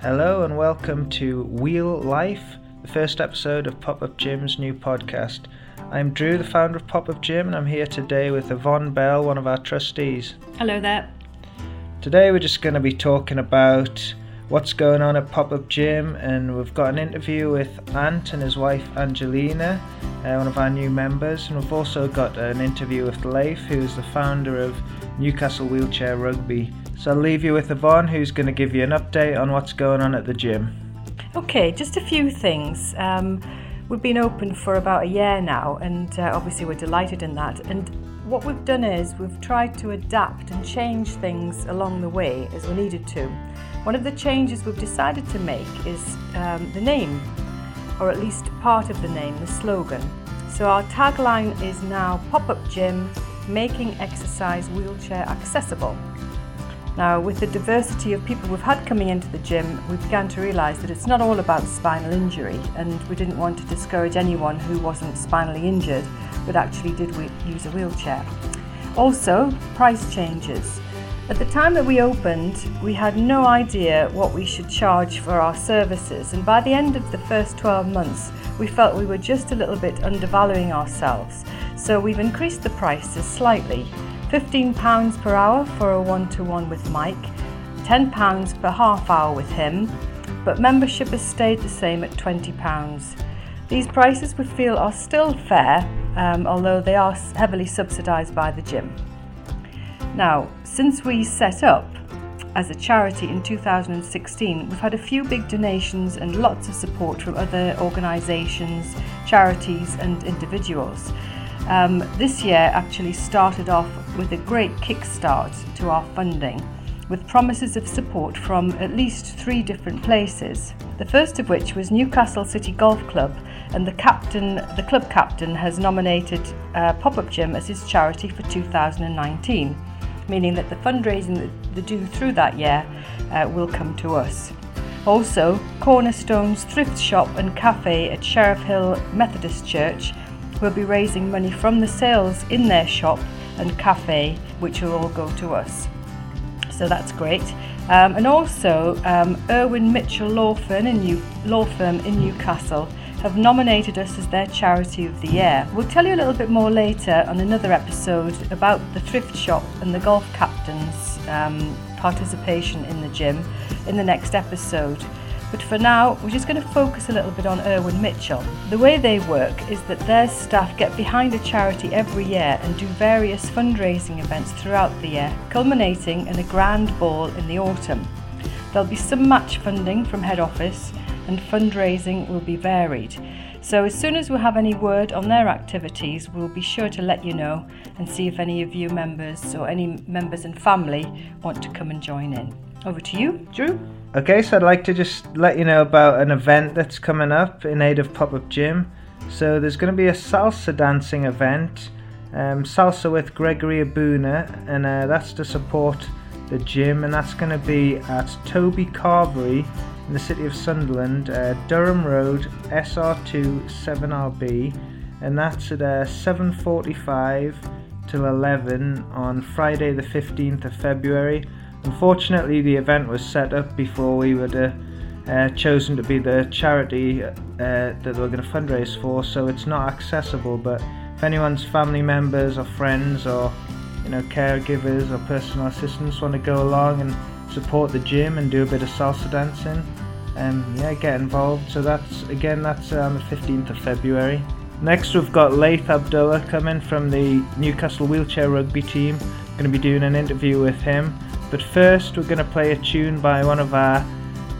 Hello and welcome to Wheel Life, the first episode of Pop Up Gym's new podcast. I'm Drew, the founder of Pop Up Gym, and I'm here today with Yvonne Bell, one of our trustees. Hello there. Today we're just going to be talking about what's going on at Pop Up Gym, and we've got an interview with Ant and his wife Angelina, uh, one of our new members, and we've also got an interview with Laith, who is the founder of Newcastle Wheelchair Rugby. So I'll leave you with Yvonne, who's going to give you an update on what's going on at the gym. Okay, just a few things. Um, we've been open for about a year now, and uh, obviously we're delighted in that. And what we've done is we've tried to adapt and change things along the way as we needed to. One of the changes we've decided to make is um, the name, or at least part of the name, the slogan. So our tagline is now Pop Up Gym, making exercise wheelchair accessible. Now, with the diversity of people we've had coming into the gym, we began to realise that it's not all about spinal injury, and we didn't want to discourage anyone who wasn't spinally injured but actually did use a wheelchair. Also, price changes. At the time that we opened, we had no idea what we should charge for our services, and by the end of the first 12 months, we felt we were just a little bit undervaluing ourselves. So we've increased the prices slightly £15 per hour for a one to one with Mike, £10 per half hour with him, but membership has stayed the same at £20. These prices we feel are still fair, um, although they are heavily subsidised by the gym. Now, since we set up as a charity in 2016, we've had a few big donations and lots of support from other organisations, charities, and individuals. Um, this year actually started off with a great kickstart to our funding, with promises of support from at least three different places. The first of which was Newcastle City Golf Club, and the captain, the club captain, has nominated uh, Pop Up Gym as his charity for 2019, meaning that the fundraising that they do through that year uh, will come to us. Also, Cornerstone's thrift shop and cafe at Sheriff Hill Methodist Church will be raising money from the sales in their shop and cafe, which will all go to us. So that's great. Um, and also, um, Irwin Mitchell Law Firm, in New- Law Firm in Newcastle have nominated us as their charity of the year. We'll tell you a little bit more later on another episode about the thrift shop and the golf captain's um, participation in the gym in the next episode. But for now, we're just going to focus a little bit on Irwin Mitchell. The way they work is that their staff get behind a charity every year and do various fundraising events throughout the year, culminating in a grand ball in the autumn. There'll be some match funding from head office and fundraising will be varied. So, as soon as we have any word on their activities, we'll be sure to let you know and see if any of you members or any members and family want to come and join in. Over to you, Drew. Okay, so I'd like to just let you know about an event that's coming up in aid of Pop Up Gym. So there's going to be a salsa dancing event, um, salsa with Gregory Abuna, and uh, that's to support the gym, and that's going to be at Toby Carvery in the city of Sunderland, uh, Durham Road, SR2 7RB, and that's at uh, 7:45 till 11 on Friday, the 15th of February. Unfortunately, the event was set up before we were uh, uh, chosen to be the charity uh, that we're going to fundraise for, so it's not accessible. But if anyone's family members or friends or you know caregivers or personal assistants want to go along and support the gym and do a bit of salsa dancing, um, yeah, get involved. So that's again that's on the 15th of February. Next, we've got Laith Abdullah coming from the Newcastle Wheelchair Rugby team. Going to be doing an interview with him. But first, we're going to play a tune by one of our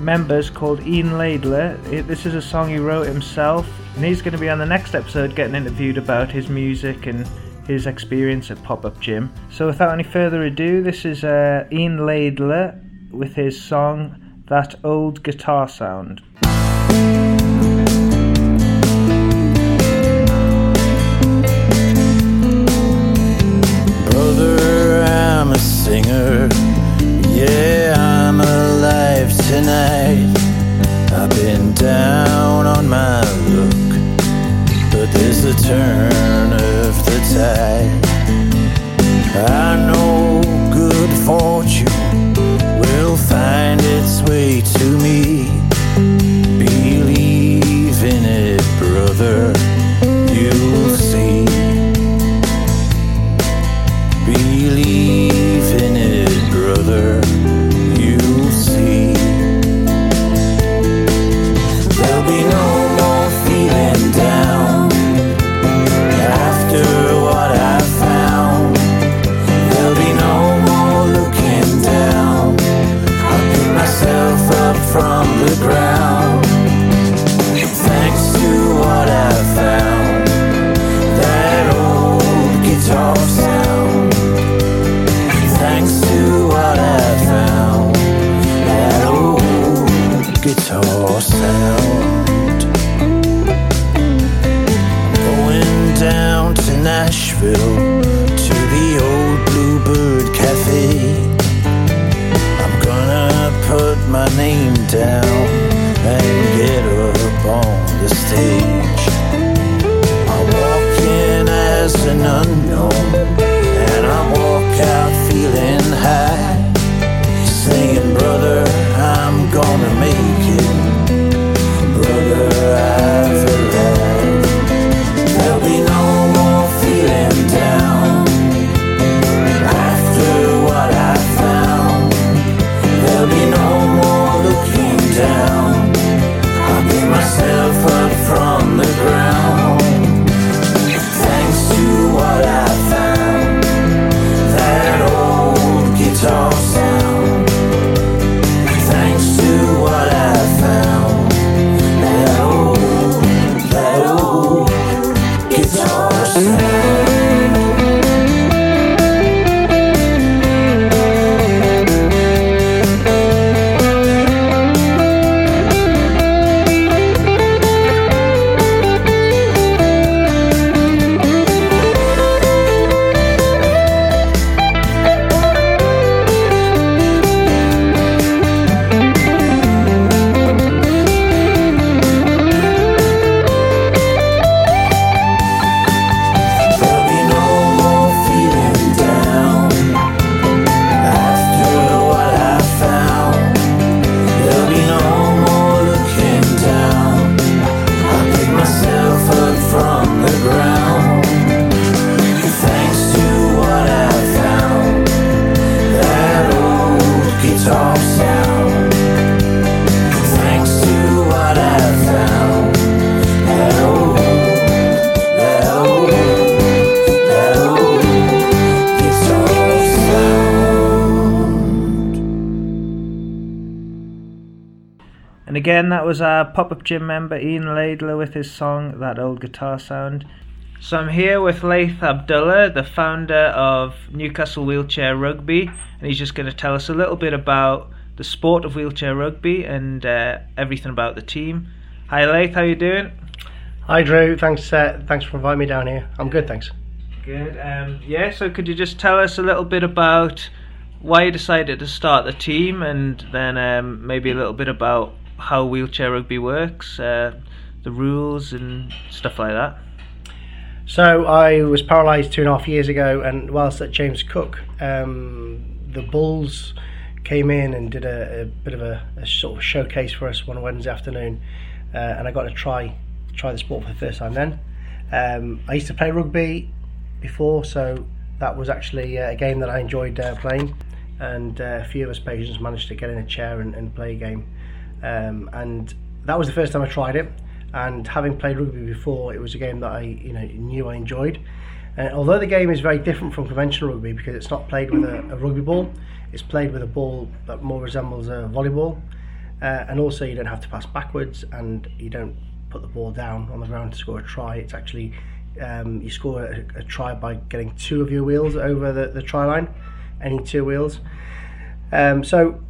members called Ian Laidler. This is a song he wrote himself, and he's going to be on the next episode getting interviewed about his music and his experience at Pop Up Gym. So, without any further ado, this is uh, Ian Laidler with his song That Old Guitar Sound. Brother, I'm a singer yeah, I'm alive tonight. I've been down on my luck, but there's a turn of the tide. I know was our pop up gym member Ian Laidler with his song That Old Guitar Sound. So I'm here with Laith Abdullah, the founder of Newcastle Wheelchair Rugby, and he's just going to tell us a little bit about the sport of wheelchair rugby and uh, everything about the team. Hi Laith, how you doing? Hi Drew, thanks uh, thanks for inviting me down here. I'm good, thanks. Good. Um, yeah, so could you just tell us a little bit about why you decided to start the team and then um, maybe a little bit about how wheelchair rugby works, uh, the rules and stuff like that? So I was paralysed two and a half years ago, and whilst at James Cook, um, the Bulls came in and did a, a bit of a, a, sort of showcase for us one Wednesday afternoon, uh, and I got to try try the sport for the first time. Then um, I used to play rugby before, so that was actually uh, a game that I enjoyed uh, playing, and uh, a few of us patients managed to get in a chair and, and play a game, um, and that was the first time I tried it and having played rugby before, it was a game that I you know knew I enjoyed. And although the game is very different from conventional rugby because it's not played with a, a rugby ball, it's played with a ball that more resembles a volleyball, uh, and also you don't have to pass backwards and you don't put the ball down on the ground to score a try. It's actually um, you score a, a, try by getting two of your wheels over the, the try line, any two wheels. Um, so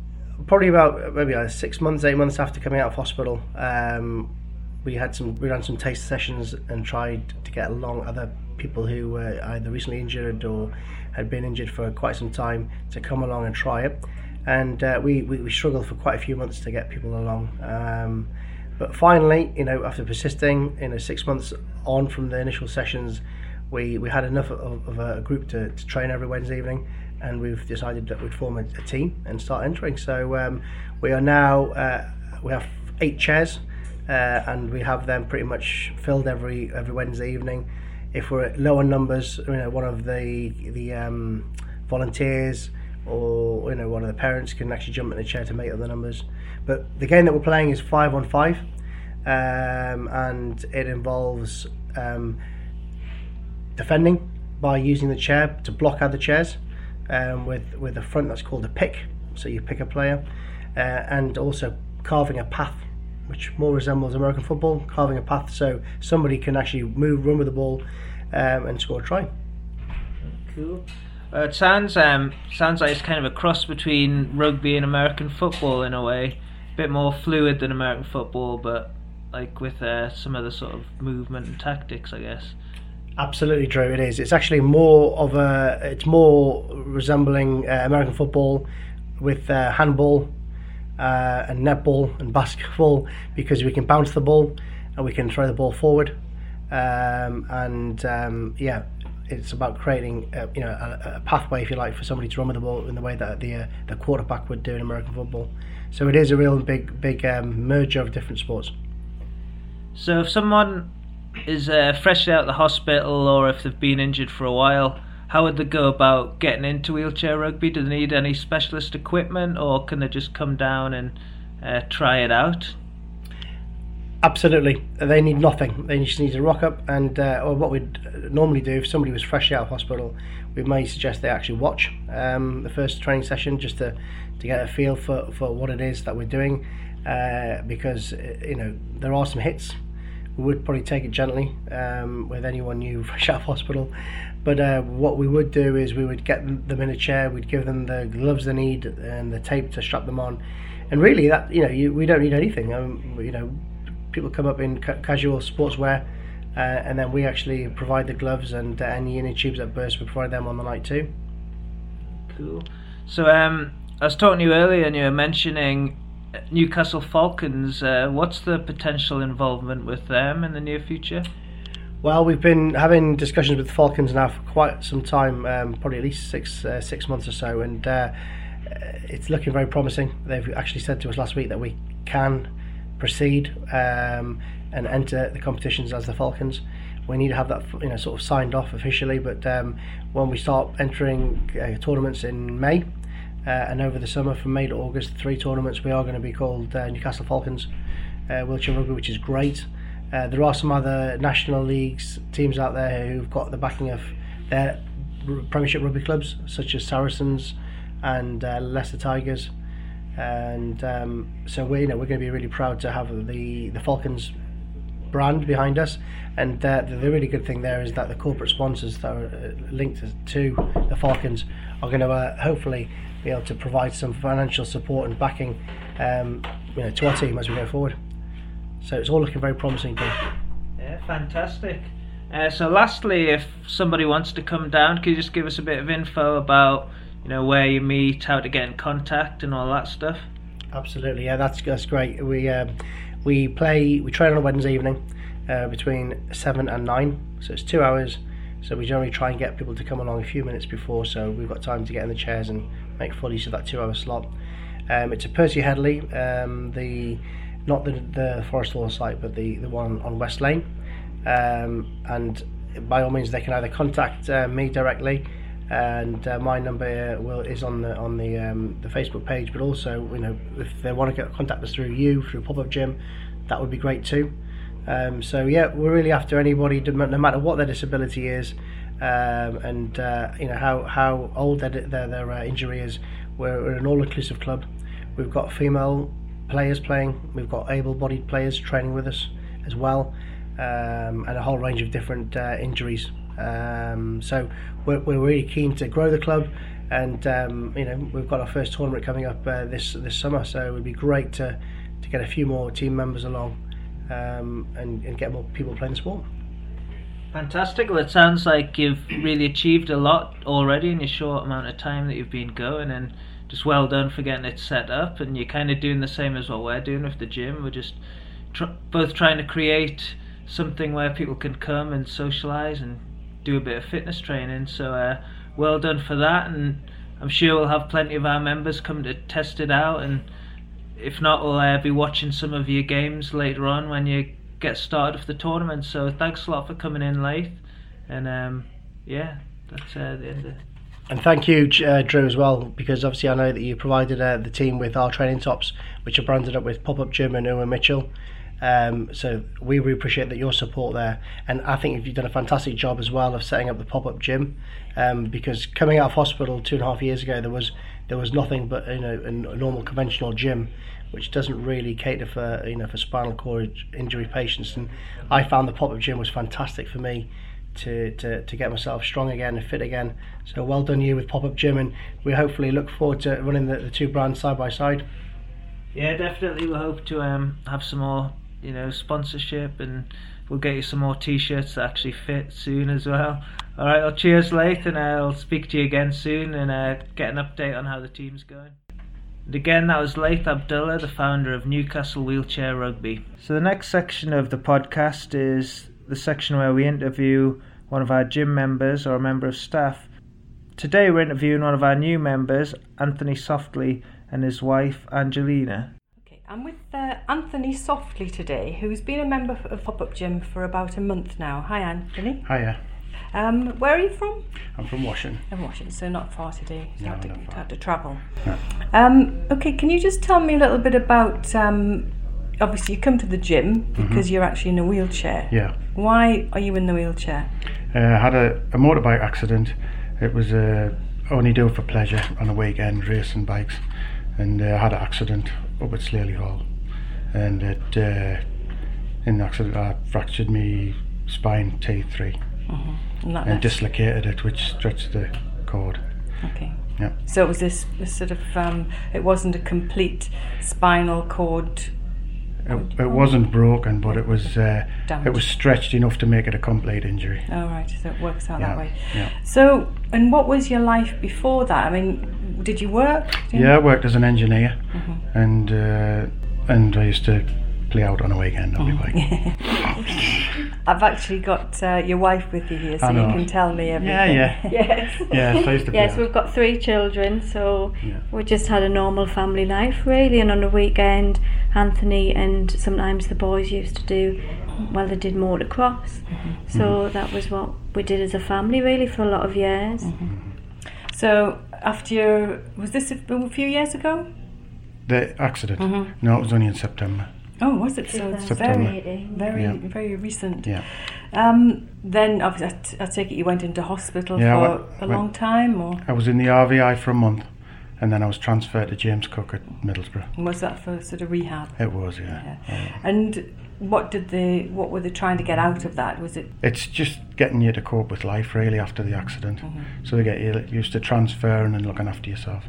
probably about maybe six months, eight months after coming out of hospital, um, we had some we ran some taste sessions and tried to get along other people who were either recently injured or had been injured for quite some time to come along and try it. And uh, we, we, we struggled for quite a few months to get people along. Um, but finally, you know, after persisting, you know, six months on from the initial sessions, we, we had enough of, of a group to, to train every Wednesday evening, and we've decided that we'd form a, a team and start entering. So um, we are now uh, we have eight chairs uh, and we have them pretty much filled every every Wednesday evening. If we're at lower numbers, you know, one of the the um, volunteers or you know one of the parents can actually jump in the chair to make up the numbers. But the game that we're playing is five on five, um, and it involves um, defending by using the chair to block other chairs um, with with a front that's called a pick. So you pick a player, uh, and also carving a path which more resembles American football, carving a path so somebody can actually move, run with the ball, um, and score a try. Cool. Uh, it sounds um, sounds like it's kind of a cross between rugby and American football in a way, a bit more fluid than American football, but like with uh, some of the sort of movement and tactics, I guess. Absolutely true. It is. It's actually more of a. It's more resembling uh, American football with uh, handball uh, and netball and basketball because we can bounce the ball and we can throw the ball forward. Um, and um, yeah, it's about creating a, you know a, a, pathway, if you like, for somebody to run with the ball in the way that the uh, the quarterback would do in American football. So it is a real big big um, merger of different sports. So if someone is uh, fresh out of the hospital or if they've been injured for a while, how would they go about getting into wheelchair rugby? Do they need any specialist equipment, or can they just come down and uh, try it out? Absolutely, they need nothing. They just need to rock up, and uh, or what we'd normally do if somebody was fresh out of hospital, we may suggest they actually watch um, the first training session just to to get a feel for, for what it is that we're doing, uh, because you know there are some hits. Would probably take it gently um, with anyone new fresh out of hospital, but uh, what we would do is we would get them in a chair, we'd give them the gloves they need and the tape to strap them on, and really that you know you, we don't need anything. Um, you know, people come up in ca- casual sportswear, uh, and then we actually provide the gloves and uh, any inner tubes that burst. We provide them on the night too. Cool. So um, I was talking to you earlier, and you were mentioning Newcastle Falcons. Uh, what's the potential involvement with them in the near future? Well, we've been having discussions with the Falcons now for quite some time, um, probably at least six uh, six months or so, and uh, it's looking very promising. They've actually said to us last week that we can proceed um, and enter the competitions as the Falcons. We need to have that, you know, sort of signed off officially. But um, when we start entering uh, tournaments in May uh, and over the summer, from May to August, three tournaments, we are going to be called uh, Newcastle Falcons uh, Wheelchair Rugby, which is great. Uh, there are some other national leagues teams out there who've got the backing of their Premiership rugby clubs, such as Saracens and uh, Leicester Tigers. and um, so we you know we're going to be really proud to have the the Falcons brand behind us. And uh, the, the really good thing there is that the corporate sponsors that are uh, linked to the Falcons are going to uh, hopefully be able to provide some financial support and backing um, you know, to our team as we go forward. So it's all looking very promising. Dave. Yeah, fantastic. Uh, so, lastly, if somebody wants to come down, could you just give us a bit of info about, you know, where you meet, how to get in contact, and all that stuff? Absolutely, yeah, that's that's great. We um, we play, we train on a Wednesday evening uh, between seven and nine, so it's two hours. So we generally try and get people to come along a few minutes before, so we've got time to get in the chairs and make full use of that two-hour slot. Um, it's a Percy Hedley, um, the not the the Forest Hall site, but the the one on West Lane. Um, and by all means, they can either contact uh, me directly, and uh, my number will is on the on the um, the Facebook page. But also, you know, if they want to get contact us through you through Pop Up Gym, that would be great too. Um, so yeah, we're really after anybody, no matter what their disability is, um, and uh, you know how how old their their, their uh, injury is. We're, we're an all-inclusive club. We've got female players playing. We've got able-bodied players training with us as well, um, and a whole range of different uh, injuries. Um, so we're, we're really keen to grow the club, and um, you know we've got our first tournament coming up uh, this this summer. So it would be great to to get a few more team members along um, and, and get more people playing the sport. Fantastic. Well, it sounds like you've really achieved a lot already in your short amount of time that you've been going, and just well done for getting it set up. And you're kind of doing the same as what we're doing with the gym. We're just tr- both trying to create something where people can come and socialise and do a bit of fitness training. So, uh, well done for that. And I'm sure we'll have plenty of our members come to test it out. And if not, we'll uh, be watching some of your games later on when you get started with the tournament. So thanks a lot for coming in Laith, and um, yeah, that's uh, the end. Of it. and thank you, uh, Drew, as well, because obviously I know that you provided uh, the team with our training tops, which are branded up with Pop Up Gym and Mitchell. Um, so we really appreciate that your support there, and I think you've done a fantastic job as well of setting up the pop up gym. Um, because coming out of hospital two and a half years ago, there was there was nothing but you know a normal conventional gym, which doesn't really cater for you know for spinal cord injury patients. And I found the pop-up gym was fantastic for me to, to, to get myself strong again and fit again. So well done you with pop-up gym, and we hopefully look forward to running the, the two brands side by side. Yeah, definitely. We hope to um, have some more you know sponsorship and we'll get you some more t-shirts that actually fit soon as well all right well cheers Laith and i'll speak to you again soon and uh, get an update on how the team's going and again, that was Laith Abdullah, the founder of Newcastle Wheelchair Rugby. So, the next section of the podcast is the section where we interview one of our gym members or a member of staff. Today, we're interviewing one of our new members, Anthony Softly, and his wife, Angelina. I'm with uh, Anthony Softly today, who's been a member of Pop Up Gym for about a month now. Hi, Anthony. Hiya. Um, where are you from? I'm from Washington. From Washington, so not far today. No, had, to, not far. had to travel. No. Um, okay, can you just tell me a little bit about? Um, obviously, you come to the gym because you're actually in a wheelchair. Mm-hmm. Yeah. Why are you in the wheelchair? Uh, I had a, a motorbike accident. It was uh, only do it for pleasure on a weekend, racing bikes. And uh, I had an accident up at Slaley Hall. And it, uh, in the accident, I fractured my spine T3 And that and dislocated it, which stretched the cord. Okay. Yeah. So it was this, this sort of? Um, it wasn't a complete spinal cord. It, it wasn't broken, but it was uh, it was stretched enough to make it a complete injury. Oh right, so it works out that way. yeah. So, and what was your life before that? I mean, did you work? Did you- Yeah, I worked as an engineer, Mm-hmm. and uh, and I used to play out on a weekend on my bike. I've actually got uh, your wife with you here, so you can tell me everything. Yeah, yeah. Yes. Yeah, so I to play yes, we've got three children, so Yeah. we just had a normal family life really. And on a weekend, Anthony and sometimes the boys used to do, well, they did motocross. So that was what we did as a family really for a lot of years. So after your, was this a, a few years ago? The accident? Mm-hmm. No, it was only in September. Oh, was it? So it's very, very, Yeah. very recent. Yeah. Um, then obviously, I, t- I take it you went into hospital Yeah, for went- a went- long time, or I was in the RVI for a month, and then I was transferred to James Cook at Middlesbrough. And was that for sort of rehab? It was, yeah. Yeah. And what did they? What were they trying to get out of that? Was it? It's just getting you to cope with life really after the accident. Mm-hmm. So they get you used to transferring and looking after yourself.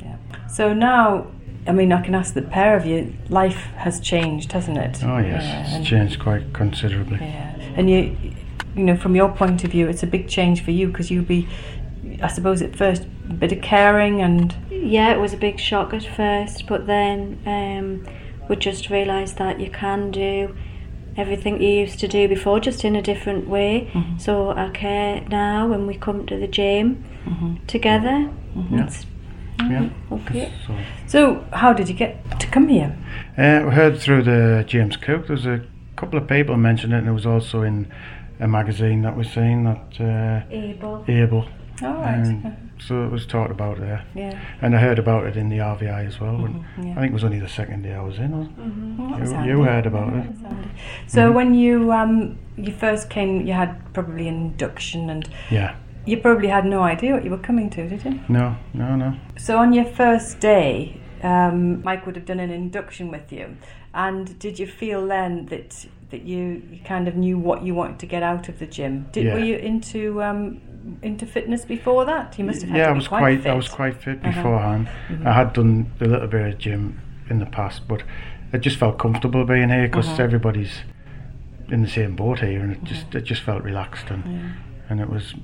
Yeah. So now, I mean, I can ask the pair of you. Life has changed, hasn't it? Oh yes, Yeah, and- it's changed quite considerably. Yeah, and you, you know, from your point of view, it's a big change for you because you'd be, I suppose, at first a bit of caring and Yeah, it was a big shock at first, but then um, we just realised that you can do everything you used to do before, just in a different way. Mm-hmm. So I care now when we come to the gym mm-hmm. together. Mm-hmm. It's Yeah. okay. So, so. How did you get to come here? uh, we heard through the James Cook. There was a couple of people mentioned it, and it was also in a magazine that was saying that uh, Able. Able. All right. And so it was talked about there, yeah. and I heard about it in the RVI as well. When yeah. I think it was only the second day I was in. Or, Well, that was you, you heard about it. So when you um you first came, you had probably an induction, and Yeah. You probably had no idea what you were coming to, did you? No, no, no. So on your first day, um, Mike would have done an induction with you, and did you feel then that that you, you kind of knew what you wanted to get out of the gym? Did Yeah. were you into um, into fitness before that? You must have had yeah, I was quite, quite, fit. I was quite fit Uh-huh. beforehand. I had done a little bit of gym in the past, but I just felt comfortable being here because Uh-huh. everybody's in the same boat here, and it just Mm-hmm. it just felt relaxed and and it was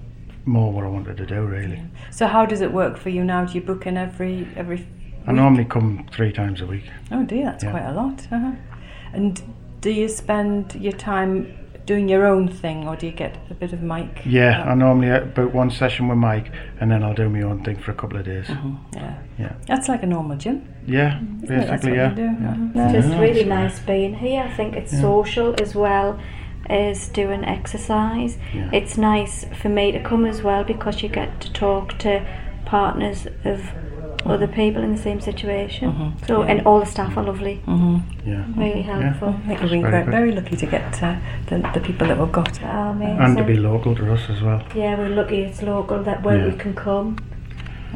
more what I wanted to do really. So how does it work for you now? Do you book in every every? I normally come three times a week. Oh dear, that's Yeah. quite a lot. Uh-huh. And do you spend your time doing your own thing, or do you get a bit of Mike? Yeah, I normally uh, about one session with Mike, and then I'll do my own thing for a couple of days. Yeah, Yeah, that's like a normal gym. yeah, Isn't it? That's basically, what yeah. you do. yeah. Uh-huh. It's just really nice being here. I think it's social as well as doing exercise. Yeah. It's nice for me to come as well because you get to talk to partners of other mm-hmm. people in the same situation. Mm-hmm. So and all the staff are lovely, mm-hmm. yeah. really helpful. I think we've been very very, lucky to get uh, the, the people that we've got. Oh, amazing. And to be local to us as well. yeah, we're lucky it's local that where we can come.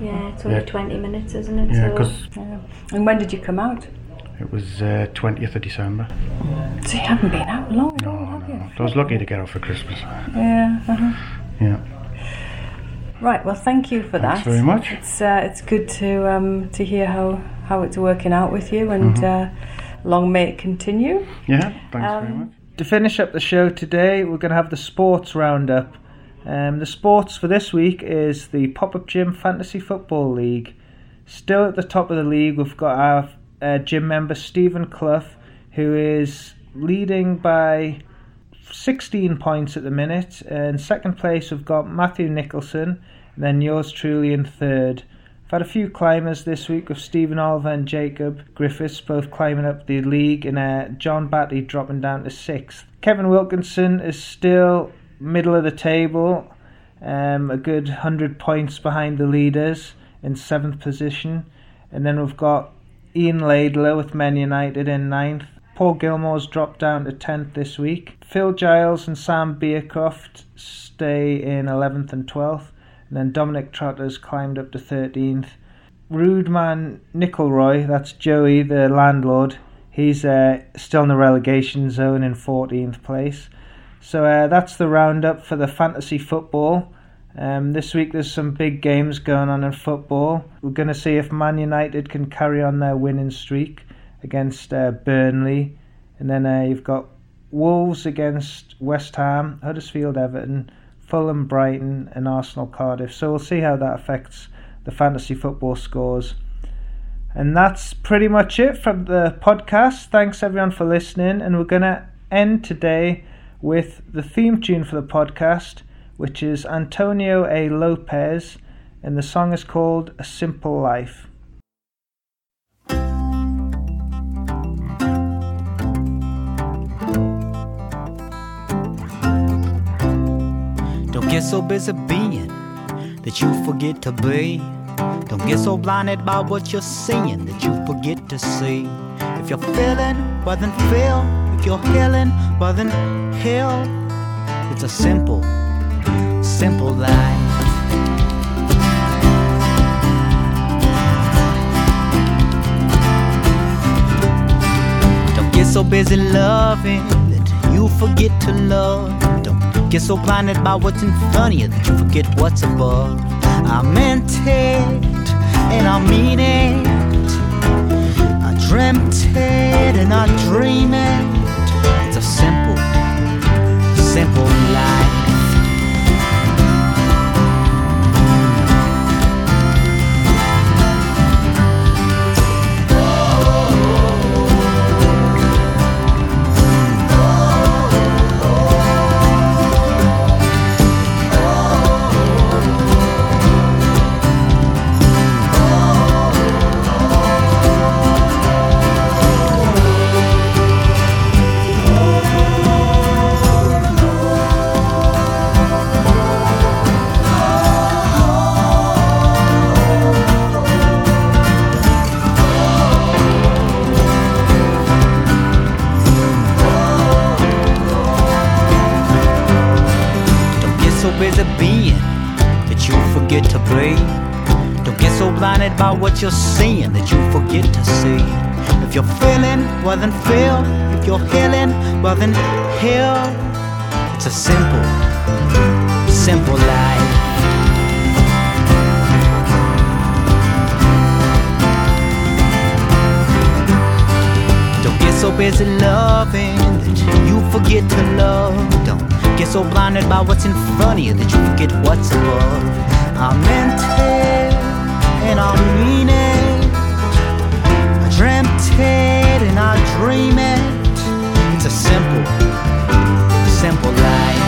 Yeah, it's only Yeah. 20 minutes, isn't it? Yeah, so because Yeah. And when did you come out? It was uh, 20th of December. So you haven't been out long at No, all, have no, you? I was lucky to get off for Christmas. Yeah. Uh-huh. Yeah. Right. Well, thank you for that. Thanks that. very much. It's uh, it's good to um, to hear how how it's working out with you, and Mm-hmm. uh, long may it continue. Yeah, thanks very Um, much. To finish up the show today, we're going to have the sports roundup. Um, the sports for this week is the Pop Up Gym Fantasy Football League. Still at the top of the league, we've got our uh, gym member Stephen Clough, who is leading by 16 points at the minute. In second place, we've got Matthew Nicholson, and then yours truly in third. I've had a few climbers this week with Stephen Oliver and Jacob Griffiths both climbing up the league, and uh, John Batty dropping down to sixth. Kevin Wilkinson is still middle of the table, um, a good 100 points behind the leaders in seventh position. And then we've got Ian Laidler with Men United in ninth. Paul Gilmore's dropped down to 10th this week. Phil Giles and Sam Beercroft stay in 11th and 12th. And then Dominic Trotter's climbed up to 13th. Rude man Nickelroy, that's Joey, the landlord, he's uh, still in the relegation zone in 14th place. So uh, that's the roundup for the fantasy football. Um, this week there's some big games going on in football. We're going to see if Man United can carry on their winning streak against uh, Burnley. And then uh, you've got Wolves against West Ham, Huddersfield Everton, Fulham Brighton, and Arsenal Cardiff. So we'll see how that affects the fantasy football scores. And that's pretty much it from the podcast. Thanks everyone for listening. And we're going to end today with the theme tune for the podcast, which is Antonio A. Lopez, and the song is called A Simple Life. Don't get so busy being that you forget to be. Don't get so blinded by what you're seeing that you forget to see. If you're feeling, well then feel. If you're healing, well then heal. It's a simple, simple life. Don't get so busy loving that you forget to love. Don't get so blinded by what's in front of you that you forget what's above. I meant it, and I mean it. I dreamt it, and I dream it. It's a simple, simple life. Then feel. If you're healing, well then heal. It's a simple, simple life. Don't get so busy loving that you forget to love. Don't get so blinded by what's in front of you that you forget what's above. I meant it and I mean it dreamt it and I dream it. It's a simple, simple life.